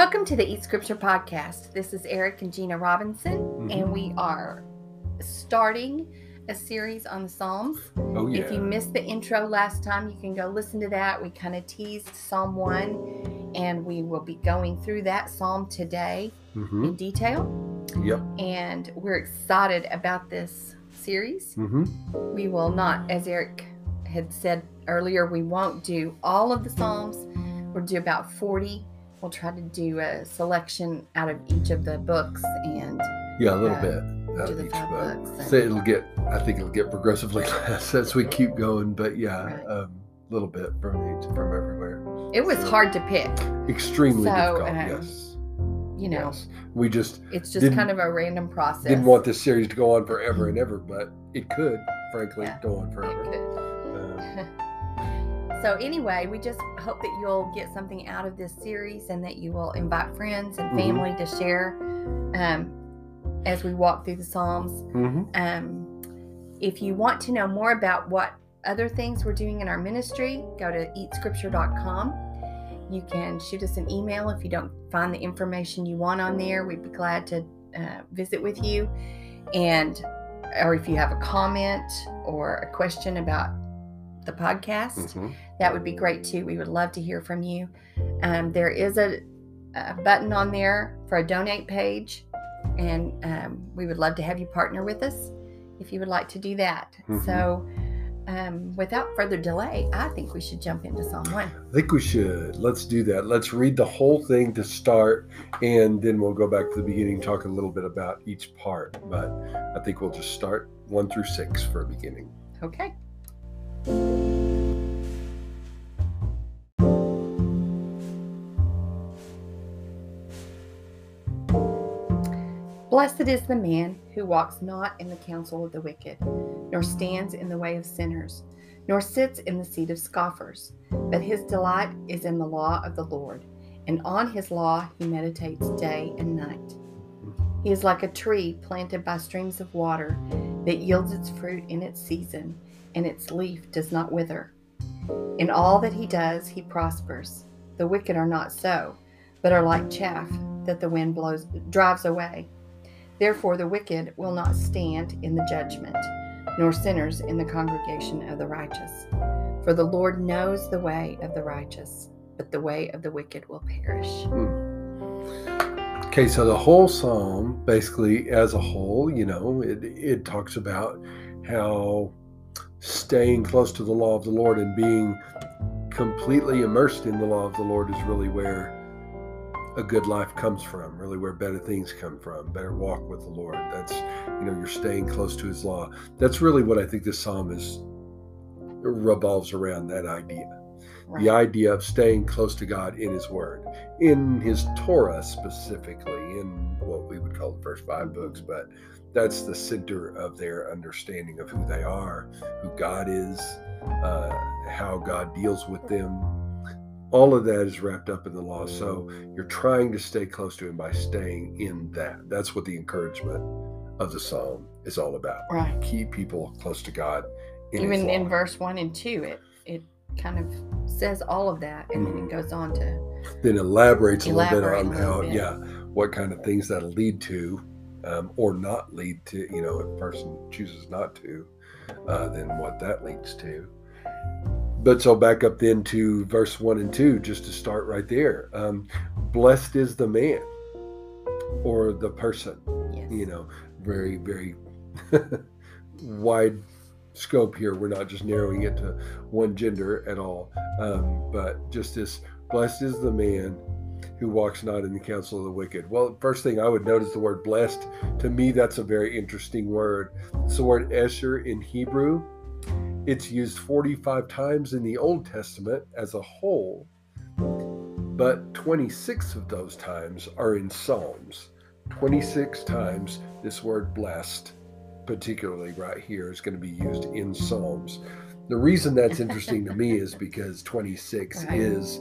Welcome to the Eat Scripture podcast. This is Eric and Gina Robinson, Mhm. and we are starting a series on the Psalms. Oh yeah. If you missed the intro last time, you can go listen to that. We kind of teased Psalm 1, and we will be going through that psalm today hmm in detail. Yep. And we're excited about this series. hmm We will not, as Eric had said earlier, we won't do all of the Psalms. We'll do about 40. We'll try to do a selection out of each of the books and Yeah, a little Uh, bit. out of each five book. books. So it'll get. I think it'll get progressively less as we keep going. But yeah, Right. a um, little bit from each, from everywhere. it was hard to pick. Extremely So, difficult. um, yes. You know, Yes. We just it's just kind of a random process. didn't want this series to go on forever and ever, but it could, frankly, Yeah. go on forever. So anyway, we just hope that you'll get something out of this series and that you will invite friends and Mhm. family to share um, as we walk through the Psalms. mhm. Um, if you want to know more about what other things we're doing in our ministry, go to eatscripture.com. You can shoot us an email if you don't find the information you want on there. We'd be glad to uh, visit with you. And or if you have a comment or a question about the podcast, Mhm. That would be great too. We would love to hear from you. Um, there is a, a button on there for a donate page, and um, we would love to have you partner with us if you would like to do that. Mhm. So, um, without further delay, I think we should jump into Psalm 1. I think we should. Let's do that. Let's read the whole thing to start, and then we'll go back to the beginning, talk a little bit about each part. But I think we'll just start one through six for a beginning. Okay. Blessed is the man who walks not in the counsel of the wicked, nor stands in the way of sinners, nor sits in the seat of scoffers. But his delight is in the law of the Lord, and on his law he meditates day and night. He is like a tree planted by streams of water that yields its fruit in its season, and its leaf does not wither. In all that he does, he prospers. The wicked are not so, but are like chaff that the wind blows drives away. Therefore the wicked will not stand in the judgment, nor sinners in the congregation of the righteous. For the Lord knows the way of the righteous, but the way of the wicked will perish. Hmm. Okay, so the whole psalm, basically as a whole, you know, it, it talks about how staying close to the law of the Lord and being completely immersed in the law of the Lord is really where a good life comes from, really where better things come from, better walk with the Lord. That's, you know, you're staying close to his law. That's really what I think this psalm is revolves around that idea Right. the idea of staying close to God in His Word, in His Torah specifically, in what we would call the first five books, but that's the center of their understanding of who they are, who God is, uh, how God deals with them. All of that is wrapped up in the law. So you're trying to stay close to Him by staying in that. That's what the encouragement of the psalm is all about. Right. Keep people close to God. In Even in verse 1 and 2, it, it kind of says all of that, and then it goes on to then elaborates a little bit on how, bit. yeah, what kind of things that'll lead to, um, or not lead to. You know, if a person chooses not to, uh, then what that leads to. But so back up then to verse one and two, just to start right there. Um, Blessed is the man, or the person. yes. You know, very very wide scope here. We're not just narrowing it to one gender at all, um, but just this blessed is the man who walks not in the counsel of the wicked. Well, first thing I would note is the word blessed. To me, that's a very interesting word. It's the word Esher in Hebrew. It's used 45 times in the Old Testament as a whole, but 26 of those times are in Psalms. 26 times this word blessed, particularly right here, is going to be used in Psalms. The reason that's interesting to me is because 26 Right. is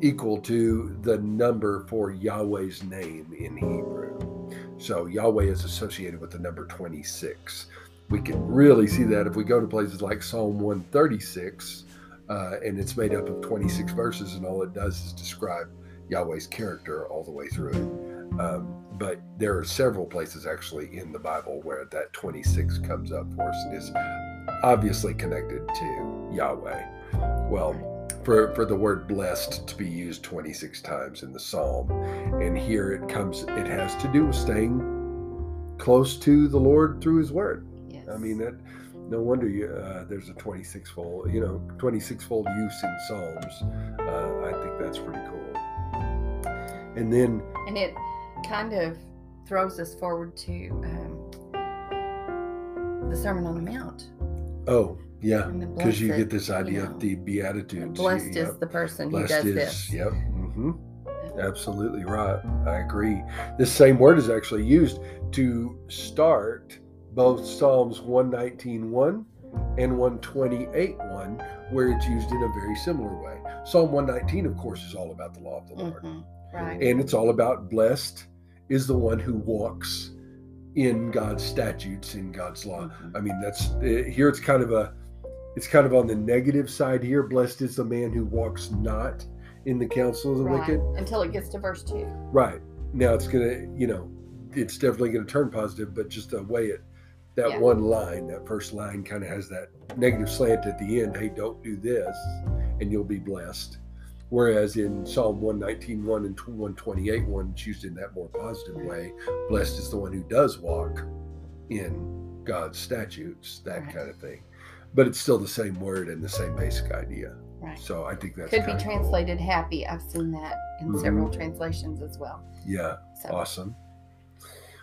equal to the number for Yahweh's name in Hebrew. So Yahweh is associated with the number 26. We can really see that if we go to places like Psalm 136, uh, and it's made up of 26 verses, and all it does is describe Yahweh's character all the way through it. Um, but there are several places actually in the Bible where that 26 comes up for us and is obviously connected to Yahweh. Well, for, for the word blessed to be used 26 times in the psalm. And here it comes, it has to do with staying close to the Lord through his word. I mean, that no wonder you, uh, there's a 26 fold, you know, 26 fold use in Psalms. Uh, I think that's pretty cool. And then, and it kind of throws us forward to um, the Sermon on the Mount. oh, yeah, because you get this you idea know, of the Beatitudes. Blessed Yep. is the person who does is, this. yep. hmm Absolutely right. I agree. This same word is actually used to start both Psalms 119.1 and 128.1, where it's used in a very similar way. Psalm 119, of course, is all about the law of the Lord. Mhm. Right. And it's all about blessed is the one who walks in God's statutes, in God's law. Mhm. I mean, that's uh, here. It's kind of a, it's kind of on the negative side here. Blessed is the man who walks not in the counsel of the right. wicked. Until it gets to verse two. Right now, it's gonna, you know, it's definitely gonna turn positive, but just the way it, that Yeah. one line, that first line, kind of has that negative slant at the end. Hey, don't do this, and you'll be blessed. Whereas in Psalm 119, 1 and 128, 1, it's used in that more positive way. Blessed is the one who does walk in God's statutes, that Right. kind of thing. But it's still the same word and the same basic idea. Right. So I think that Could be kinda cool. translated happy. I've seen that in Mhm. several translations as well. Yeah, So awesome.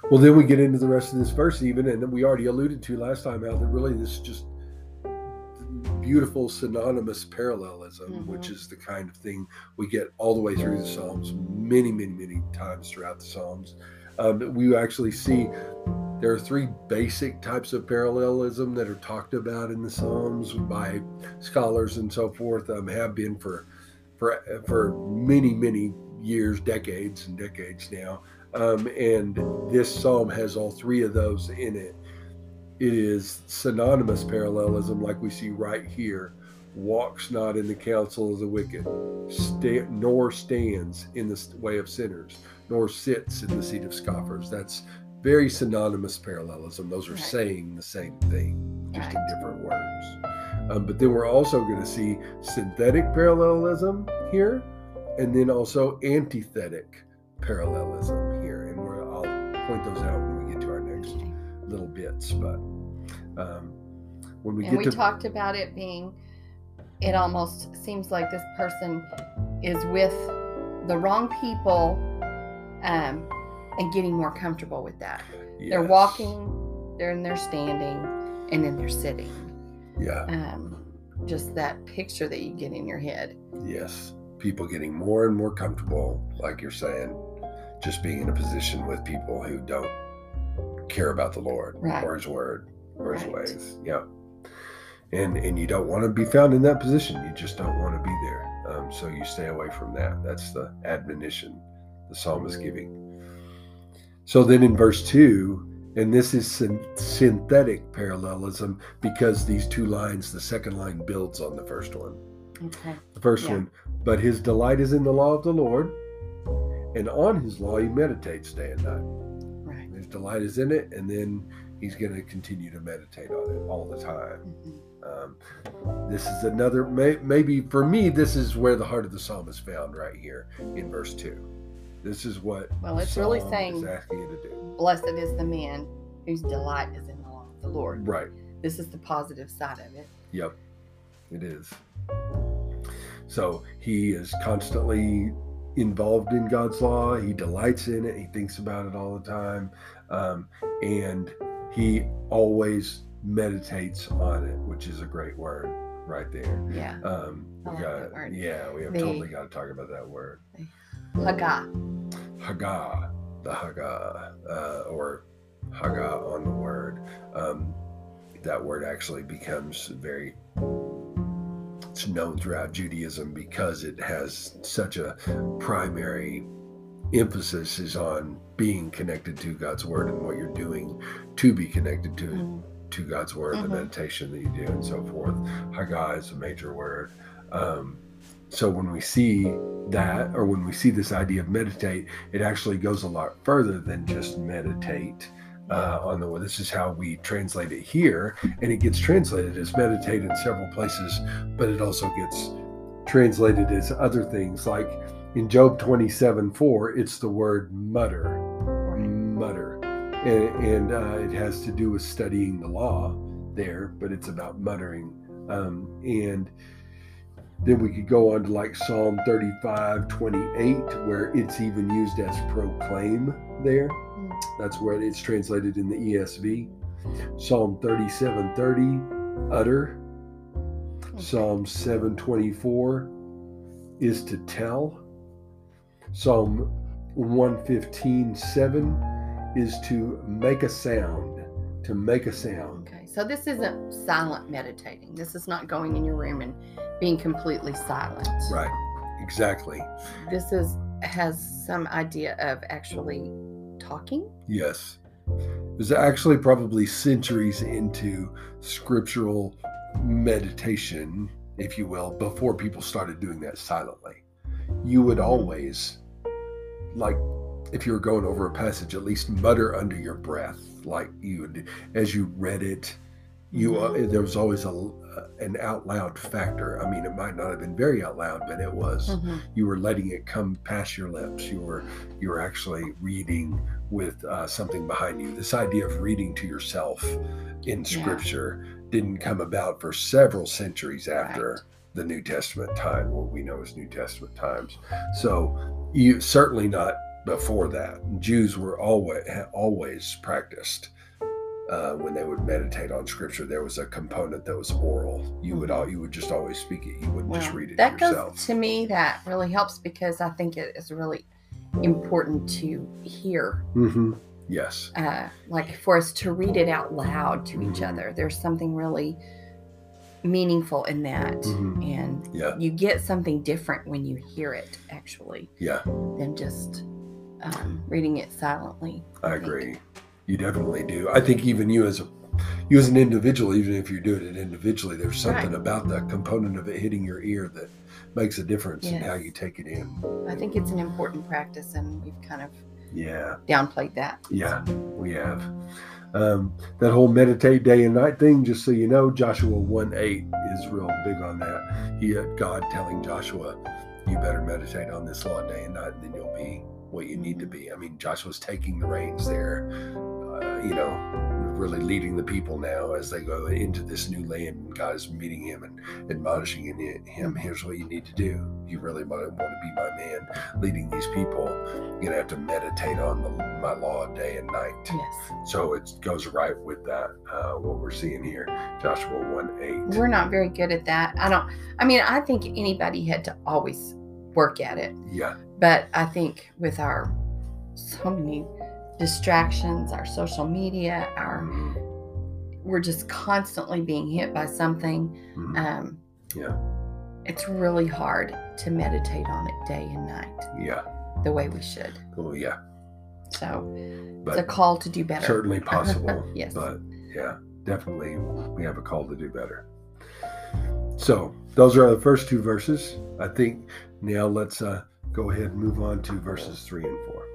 Well, then we get into the rest of this verse, even, and we already alluded to last time out that really this is just beautiful synonymous parallelism, which Mhm. is the kind of thing we get all the way through the Psalms, many, many, many times throughout the Psalms. Um, we actually see there are three basic types of parallelism that are talked about in the Psalms by scholars and so forth. Um, have been for for for many, many years, decades and decades now. Um, and this psalm has all three of those in it. It is synonymous parallelism, like we see right here. Walks not in the counsel of the wicked, sta- nor stands in the way of sinners, nor sits in the seat of scoffers. That's very synonymous parallelism. Those are Right. saying the same thing, just in different words. Um, but then we're also going to see synthetic parallelism here, and then also antithetic parallelism point those out when we get to our next Okay. little bits. But um, when we and get we to talked about it being it almost seems like this person is with the wrong people um, and getting more comfortable with that. They're walking they're in their standing and then they're sitting. Yeah, um, just that picture that you get in your head. Yes, people getting more and more comfortable, like you're saying, just being in a position with people who don't care about the Lord Right. or His Word or His Right. ways. Yeah, and and you don't want to be found in that position. You just don't want to be there. Um, so you stay away from that. That's the admonition the psalm is giving. So then in verse two, and this is syn- synthetic parallelism because these two lines, the second line builds on the first one. okay The first Yeah. one, but his delight is in the law of the Lord, and on his law he meditates day and night. right His delight is in it, and then he's going to continue to meditate on it all the time. Mhm. Um, this is another, may, maybe for me, this is where the heart of the psalm is found right here in verse 2. This is what Well, it's really saying- asking you to do. blessed is the man whose delight is in the law of the lord Right. this is the positive side of it Yep, it is. So he is constantly involved in God's law. He delights in it. He thinks about it all the time. Um, and he always meditates on it, which is a great word right there. yeah Um, we like got, yeah, we have The- totally got to talk about that word. haggah Haggah, the Haggah, uh, or Haggah on the word. Um, that word actually becomes very known throughout Judaism because it has such a primary emphasis is on being connected to God's word and what you're doing to be connected to Mhm. to God's word, the Mhm. meditation that you do, and so forth. Haggah is a major word. Um, so when we see that, or when we see this idea of meditate, it actually goes a lot further than just meditate. Uh, on the. This is how we translate it here, and it gets translated as meditate in several places, but it also gets translated as other things. Like in Job 27 4, it's the word mutter, mutter, and, and uh, it has to do with studying the law there, but it's about muttering. Um, and then we could go on to like Psalm 35 28, where it's even used as proclaim there. Mm. That's where it's translated in the ESV. Psalm 37 30, utter. Okay. Psalm 724 is to tell. Psalm 115 7 is to make a sound. To make a sound. Okay, so this isn't silent meditating. This is not going in your room and being completely silent. Right. Exactly. This is has some idea of actually talking. Yes. It was actually probably centuries into scriptural meditation, if you will, before people started doing that silently. You would always, like, if you were going over a passage, at least mutter under your breath, like you as you read it. You uh, there was always a an out loud factor. I mean, it might not have been very out loud, but it was. Mm-hmm. You were letting it come past your lips. You were you were actually reading with uh, something behind you. This idea of reading to yourself in Scripture yeah. didn't come about for several centuries after. Right. The New Testament time, what we know as New Testament times. So, you certainly not before that. Jews were always always practiced uh, when they would meditate on scripture, there was a component that was oral. You would all you would just always speak it. You wouldn't well, just read it that yourself. goes to me. That really helps because I think it is really important to hear. Mm-hmm. Yes. Uh, like for us to read it out loud to mm-hmm. each other. There's something really meaningful in that, mm-hmm. and yeah. you get something different when you hear it. Actually. Yeah. Than just um, reading it silently. I, I agree. You definitely do. I think even you as a you as an individual, even if you're doing it individually, there's something right. about that component of it hitting your ear that makes a difference yes. in how you take it in. I think it's an important practice, and we've kind of yeah downplayed that. Yeah, we have. Um, that whole meditate day and night thing, just so you know, Joshua 1 8 is real big on that. He had God telling Joshua, You better meditate on this law day and night, and then you'll be what you need to be. I mean, Joshua's taking the reins there you know, really leading the people now as they go into this new land. And God is meeting him and admonishing him. Here's what you need to do. You really want to, want to be my man, leading these people. You're gonna have to meditate on the, my law day and night. Yes. So it goes right with that. Uh, what we're seeing here, Joshua one eight. We're not very good at that. I don't. I mean, I think anybody had to always work at it. Yeah. But I think with our so many distractions, our social media, our we're just constantly being hit by something. Mm-hmm. Um, yeah, it's really hard to meditate on it day and night. Yeah, the way we should. Oh yeah. So but it's a call to do better. Certainly possible. yes. But yeah, definitely we have a call to do better. So those are the first two verses. I think now let's uh, go ahead and move on to verses three and four.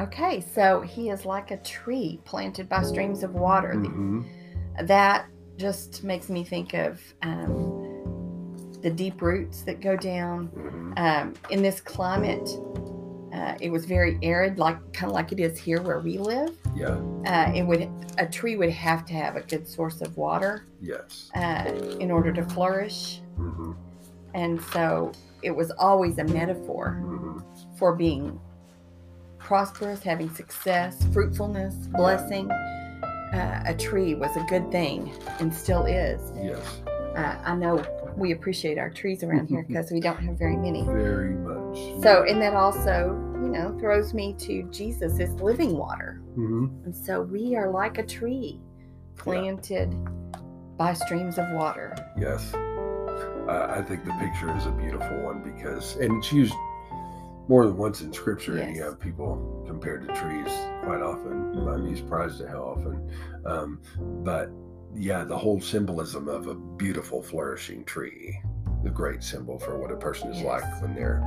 Okay, so he is like a tree planted by streams of water. Mm-hmm. That just makes me think of um, the deep roots that go down. Mm-hmm. Um, in this climate, uh, it was very arid, like kind of like it is here where we live. Yeah. Uh, it would a tree would have to have a good source of water. Yes. Uh, in order to flourish. Mm-hmm. And so it was always a metaphor mm-hmm. for being prosperous, having success, fruitfulness, blessing. Uh, a tree was a good thing and still is. Yes. Uh, I know we appreciate our trees around here because we don't have very many. Very much. So, and that also, you know, throws me to Jesus is living water. Mm-hmm. And so we are like a tree planted yeah. by streams of water. Yes. Uh, I think the picture is a beautiful one because, and it's used more than once in Scripture, and you have people compared to trees quite often. Mhm. be surprised at how often. Um, but yeah, the whole symbolism of a beautiful, flourishing tree, the great symbol for what a person is Yes. like when they're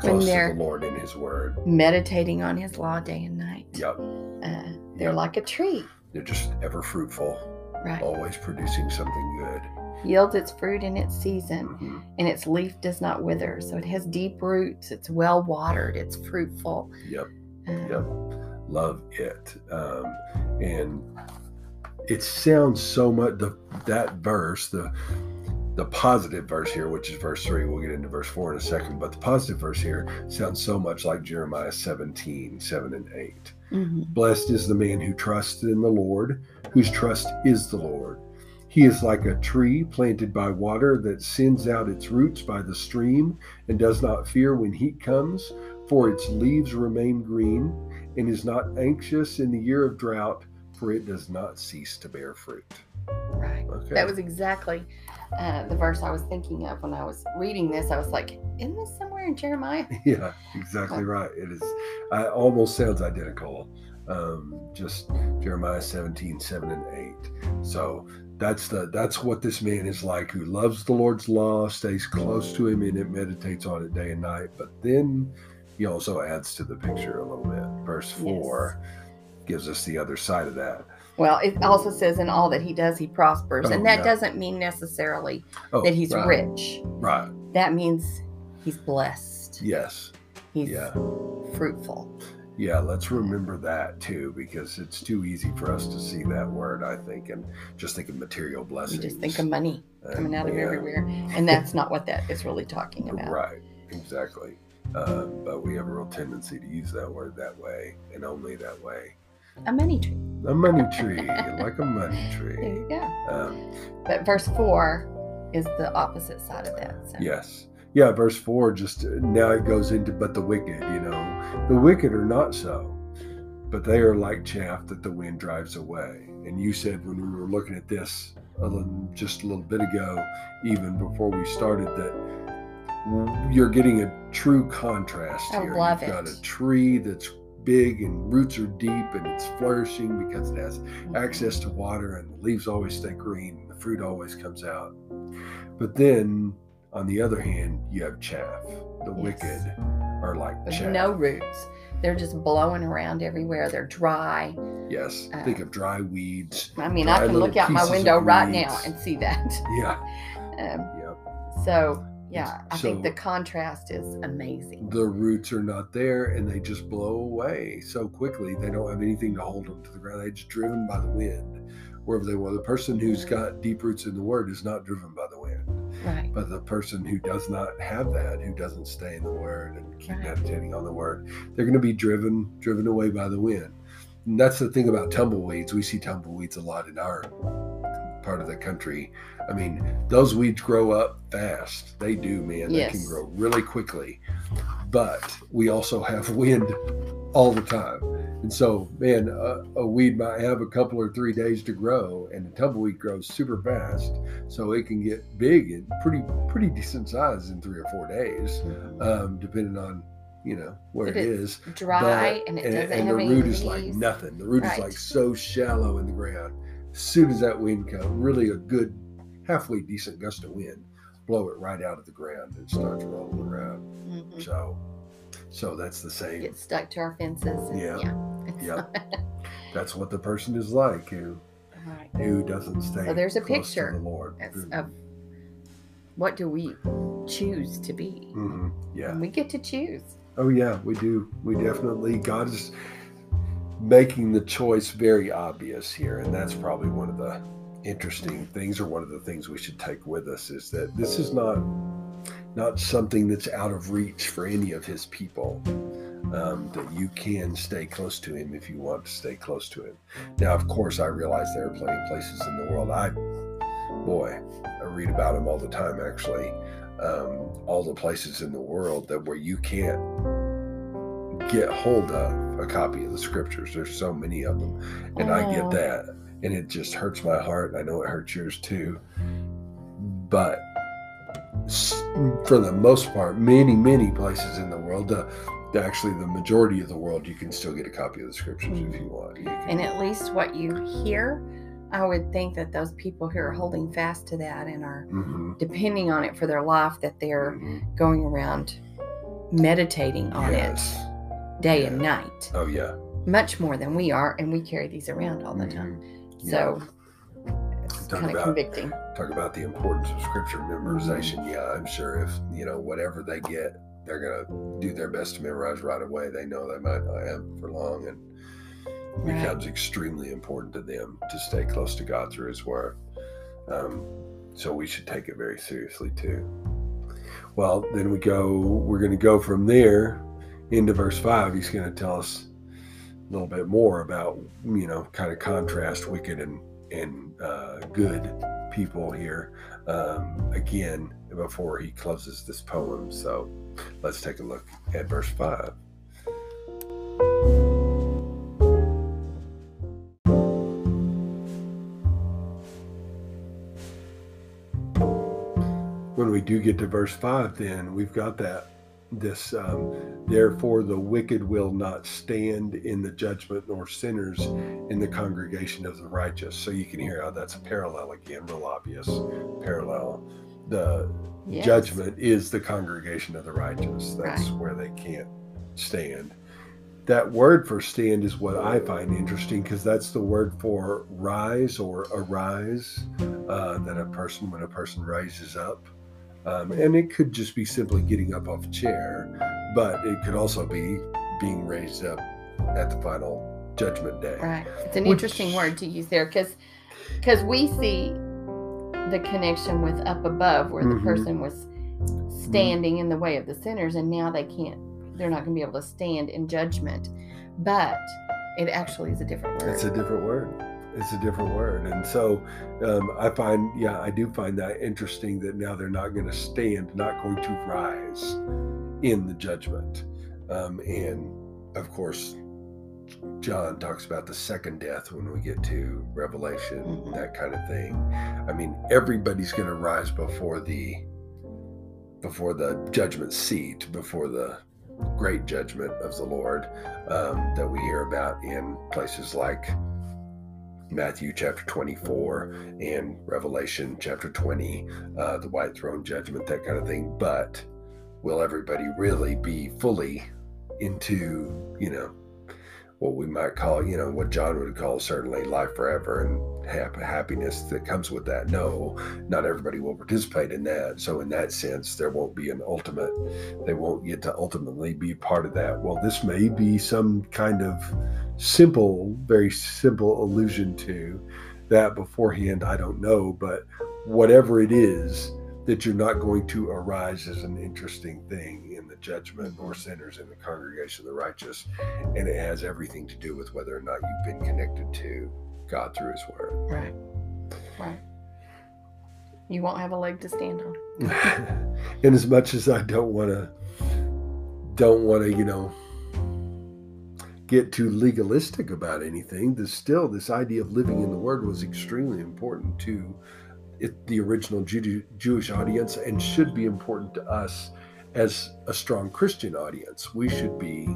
close they're- to the Lord in His Word. Meditating on his law day and night. Yep. Uh, they're Yep. like a tree, They're just ever fruitful, right? always producing something good. Yields its fruit in its season, Mhm. and its leaf does not wither. So it has deep roots. It's well watered. It's fruitful. Yep. Uh, Yep. Love it. Um, and it sounds so much the that verse, the the positive verse here, which is verse three, we'll get into verse four in a second, but the positive verse here sounds so much like Jeremiah 17, 7 and 8. mhm. Blessed is the man who trusts in the Lord, whose trust is the Lord. He is like a tree planted by water that sends out its roots by the stream and does not fear when heat comes, for its leaves remain green, and is not anxious in the year of drought, for it does not cease to bear fruit. Right. Okay. That was exactly uh, the verse I was thinking of when I was reading this. I was like, isn't this somewhere in Jeremiah? yeah, exactly right. It is. I almost sounds identical. Um, just Jeremiah 17, 7 and 8. So that's the that's what this man is like who loves the Lord's law, stays close to him, and it meditates on it day and night. But then he also adds to the picture a little bit. Verse four gives us the other side of that. Well, it also says in all that he does, he prospers. Oh, and that yeah. doesn't mean necessarily Oh, that he's right, rich. Right. That means he's blessed. Yes. He's Yeah. fruitful. Yeah, let's remember that too, because it's too easy for us to see that word, I think, and just think of material You blessings. just think of money coming out of Yeah. everywhere. And that's not what that is really talking about. Right, exactly. Uh, but we have a real tendency to use that word that way and only that way. A money tree. A money tree, like a money tree. There you go. Um, But verse four is the opposite side of that. So. yes. Yeah, verse 4 just now it goes into, but the wicked, you know, the wicked are not so, but they are like chaff that the wind drives away. And you said when we were looking at this a little, just a little bit ago, even before we started, that you're getting a true contrast I here. love You've got a tree that's big and roots are deep and it's flourishing because it has Mhm. access to water and the leaves always stay green and the fruit always comes out. But then on the other hand, you have chaff. The Yes. wicked are like There's chaff. no roots. They're just blowing around everywhere. They're dry. Yes. Uh, Think of dry weeds. I mean, I can look out my window right now and see that. Yeah. Um, Yep. so, yeah, mm-hmm. I think the contrast is amazing. The roots are not there and they just blow away so quickly. They don't have anything to hold them to the ground. They're just driven by the wind wherever they want. The person who's mm. got deep roots in the word is not driven by the wind. Right. But the person who does not have that, who doesn't stay in the word and keep Right. meditating on the word, they're going to be driven driven away by the wind. And that's the thing about tumbleweeds. We see tumbleweeds a lot in our part of the country. I mean, those weeds grow up fast. They do, man. They can grow really quickly. But we also have wind all the time. And so, man, a, a weed might have a couple or three days to grow, and a tumbleweed grows super fast, so it can get big and pretty pretty decent size in three or four days, um, depending on you know where it it's. Dry But- and it and, doesn't and the root is like nothing. The root is like so shallow in the ground. As soon as that wind comes, really a good halfway decent gust of wind, blow it right out of the ground and starts rolling around. Mhm. So, so that's the same. Get stuck to our fences. and- Yeah. It's Yep. That's what the person is like who right. who doesn't stay. So there's a picture the Lord. Of what do we choose to be? hmm Yeah. And we get to choose. Oh yeah, we do. We definitely. God is making the choice very obvious here, and that's probably one of the interesting things, or one of the things we should take with us, is that this is not not something that's out of reach for any of His people. Um, that you can stay close to Him if you want to stay close to Him. Now, of course, I realize there are plenty of places in the world. I, boy, I read about them all the time. Actually, um, all the places in the world that where you can't get hold of a copy of the scriptures. There's so many of them, and I Oh. get that, and it just hurts my heart. I know it hurts yours too, but for the most part, many, many places in the world, actually the majority of the world, you can still get a copy of the scriptures if you want. You And at least what you hear, I would think that those people who are holding fast to that and are Mhm, depending on it for their life, that they're mhm. going around meditating on Yes. it day and night, Oh yeah. much more than we are, and we carry these around all the time. Yeah. So it's Talk kind of about- convicting. Talk about the importance of scripture memorization. Mm-hmm. Yeah, I'm sure if you know whatever they get, they're gonna do their best to memorize right away. They know they might not have for long, and it Right. becomes extremely important to them to stay close to God through His Word. Um, so we should take it very seriously too. Well, then we go. We're going to go from there into verse five. He's going to tell us a little bit more about you know kind of contrast wicked and and uh, good people here um, again before he closes this poem. So let's take a look at verse five. when we do get to verse 5 then we've got that this um, therefore the wicked will not stand in the judgment nor sinners in the congregation of the righteous so you can hear how that's a parallel again real obvious parallel the Yes. judgment is the congregation of the righteous that's Right. where they can't stand that word for stand is what i find interesting because that's the word for rise or arise uh, that a person when a person rises up um, and it could just be simply getting up off a chair but it could also be being raised up at the final judgment day Right. It's an Which- interesting word to use there because because we see the connection with up above where Mhm. the person was standing in the way of the sinners and now they can't they're not going to be able to stand in judgment. But it actually is a different word. It's a different word. It's a different word. And so um, I find, yeah, I do find that interesting that now they're not going to stand, not going to rise in the judgment. Um, and of course, John talks about the second death when we get to Revelation, Mhm. that kind of thing. I mean, everybody's going to rise before the before the judgment seat, before the great judgment of the Lord um, that we hear about in places like Matthew chapter 24 and Revelation chapter 20, uh, the white throne judgment, that kind of thing. But will everybody really be fully into, you know, what we might call, you know, what John would call certainly life forever and hap- happiness that comes with that? No, not everybody will participate in that. So, in that sense, there won't be an ultimate, they won't get to ultimately be part of that. Well, this may be some kind of simple, very simple allusion to that beforehand. I don't know, but whatever it is, that you're not going to arise as an interesting thing judgment or sinners in the congregation of the righteous. And it has everything to do with whether or not you've been connected to God through His Word. right. Right. You won't have a leg to stand on. and as much as I don't want to, don't want to, you know, get too legalistic about anything, there's still this idea of living in the Word was extremely important to it, the original Jew- Jewish audience and should be important to us as a strong Christian audience. We should be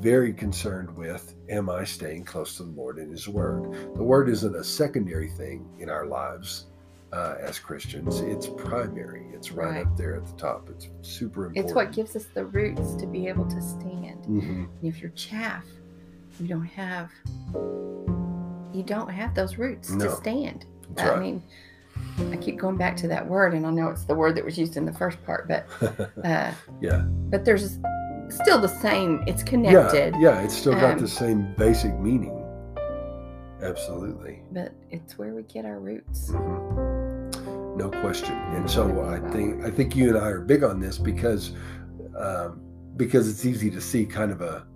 very concerned with am I staying close to the Lord and His Word? The Word isn't a secondary thing in our lives uh, as Christians, it's primary. It's right, Right. up there at the top. It's super important. It's what gives us the roots to be able to stand. Mhm. And if you're chaff, you don't have you don't have those roots No. to stand. That's I right. mean, I keep going back to that word, and I know it's the word that was used in the first part, but uh, yeah. but there's still the same. It's connected, Yeah. It's still got Um, the same basic meaning. Absolutely. but it's where we get our roots. Mhm. No question. And so I think I think you and I are big on this because um, because it's easy to see kind of a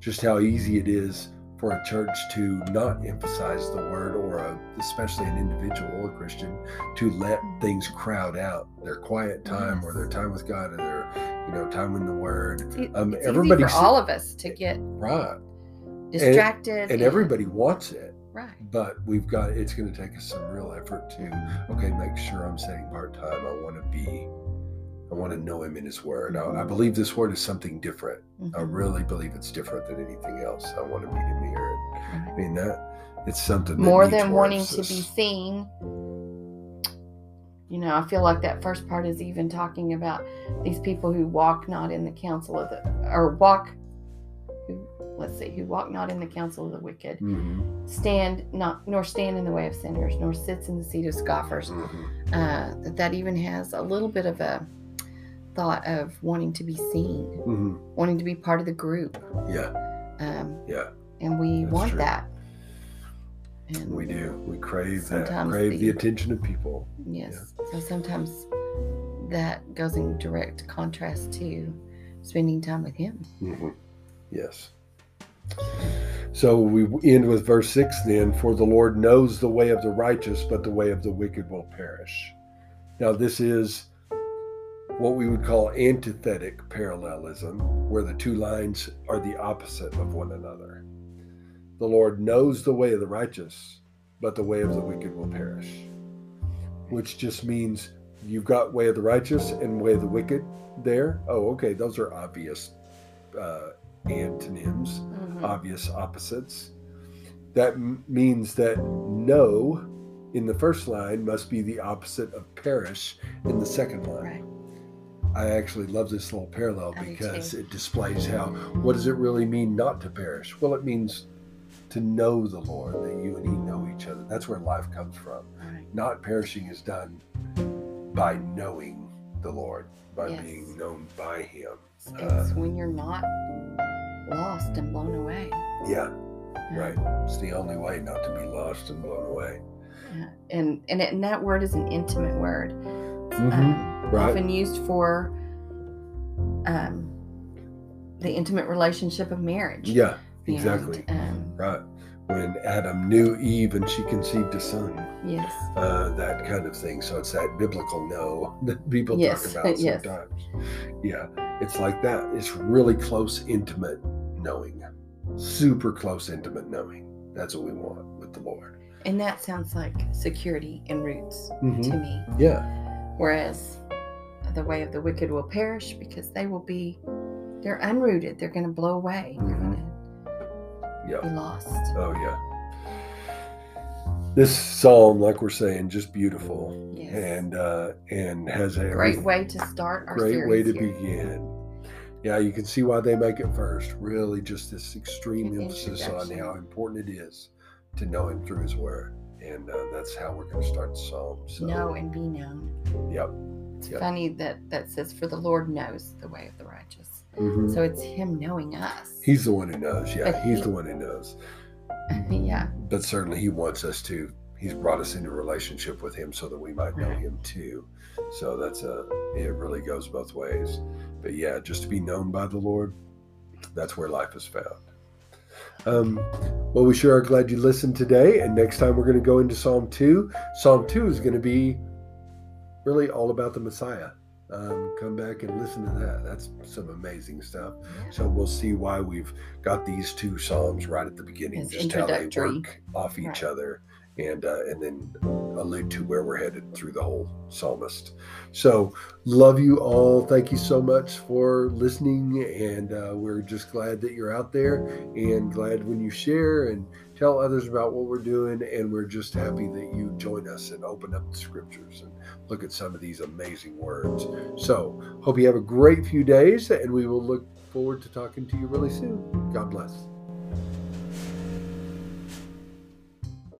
just how easy it is for a church to not emphasize the word or a, especially an individual or a Christian to let things crowd out their quiet time or their time with God or their you know time in the word. It's, Um, it's everybody easy for all of us to get Right. distracted, And everybody wants it. right. but we've got it's going to take us some real effort to okay make sure i'm setting part time i want to be I want to know Him in His Word. I, I believe this Word is something different. I Mhm. really believe it's different than anything else. I want to meet Him here. And, I mean that it's something more than wanting to be seen. You know, I feel like that first part is even talking about these people who walk not in the counsel of the, or walk, who, let's see, who walk not in the counsel of the wicked, Mhm, stand not, nor stand in the way of sinners, nor sits in the seat of scoffers. mhm. Uh, that that even has a little bit of a thought of wanting to be seen, Mhm. wanting to be part of the group, Yeah, um, yeah, and we That's want true. that. And we do. We crave that. Crave the- the attention of people. Yes. So sometimes that goes in direct contrast to spending time with Him. Mhm. Yes. So we end with verse 6 then For the Lord knows the way of the righteous, but the way of the wicked will perish. Now, this is what we would call antithetic parallelism, where the two lines are the opposite of one another. The Lord knows the way of the righteous, but the way of the wicked will perish. Which just means you've got way of the righteous and way of the wicked there. Oh, okay, those are obvious uh, antonyms, Mhm. obvious opposites. That m- means that no in the first line must be the opposite of perish in the second line. Right. I actually love this little parallel because it displays how what does it really mean not to perish? Well, it means to know the Lord, that you and He know each other. That's where life comes from. Right. Not perishing is done by knowing the Lord, by Yes. being known by Him. It's Uh, when you're not lost and blown away. Yeah, Yeah. right. It's the only way not to be lost and blown away. Yeah. And and, it, and that word is an intimate word, Mhm. um, Right. often used for um, the intimate relationship of marriage. Yeah, And, exactly. um, Right. When Adam knew Eve and she conceived a son, yes. uh, that kind of thing. So it's that biblical know that people Yes, talk about yes. sometimes. Yeah, it's like that. It's really close, intimate knowing, super close, intimate knowing. That's what we want with the Lord. And that sounds like security and roots Mhm. to me. Yeah, Whereas the way of the wicked will perish because they will be, they're unrooted. They're going to blow away. They're Mhm. going to yeah. be lost. Oh, yeah. This psalm, like we're saying, just beautiful, Yes. and uh, and has a Great way to start our great way to here. begin. Yeah, you can see why they make it first. Really, just this extreme Good emphasis on how important it is to know Him through His Word, and uh, that's how we're going to start the psalm. So, Know and be known. Yep. It's Yep. funny that that says, "For the Lord knows the way of the righteous." Mhm. So it's Him knowing us. He's the one who knows. Yeah, But He's he- the one who knows. yeah, But certainly, He wants us to. He's brought us into relationship with Him so that we might know Right. Him too. So that's a. It really goes both ways. But yeah, just to be known by the Lord, that's where life is found. Um, well, we sure are glad you listened today. And next time we're going to go into Psalm 2. Psalm 2 is going to be really all about the Messiah. Um, come back and listen to that. That's some amazing stuff. So we'll see why we've got these two Psalms right at the beginning, It's just how they work off each Right. other. And uh, and then allude to where we're headed through the whole psalmist. So love you all. Thank you so much for listening, and uh, we're just glad that you're out there, and glad when you share and tell others about what we're doing. And we're just happy that you join us and open up the scriptures and look at some of these amazing words. So hope you have a great few days, and we will look forward to talking to you really soon. God bless.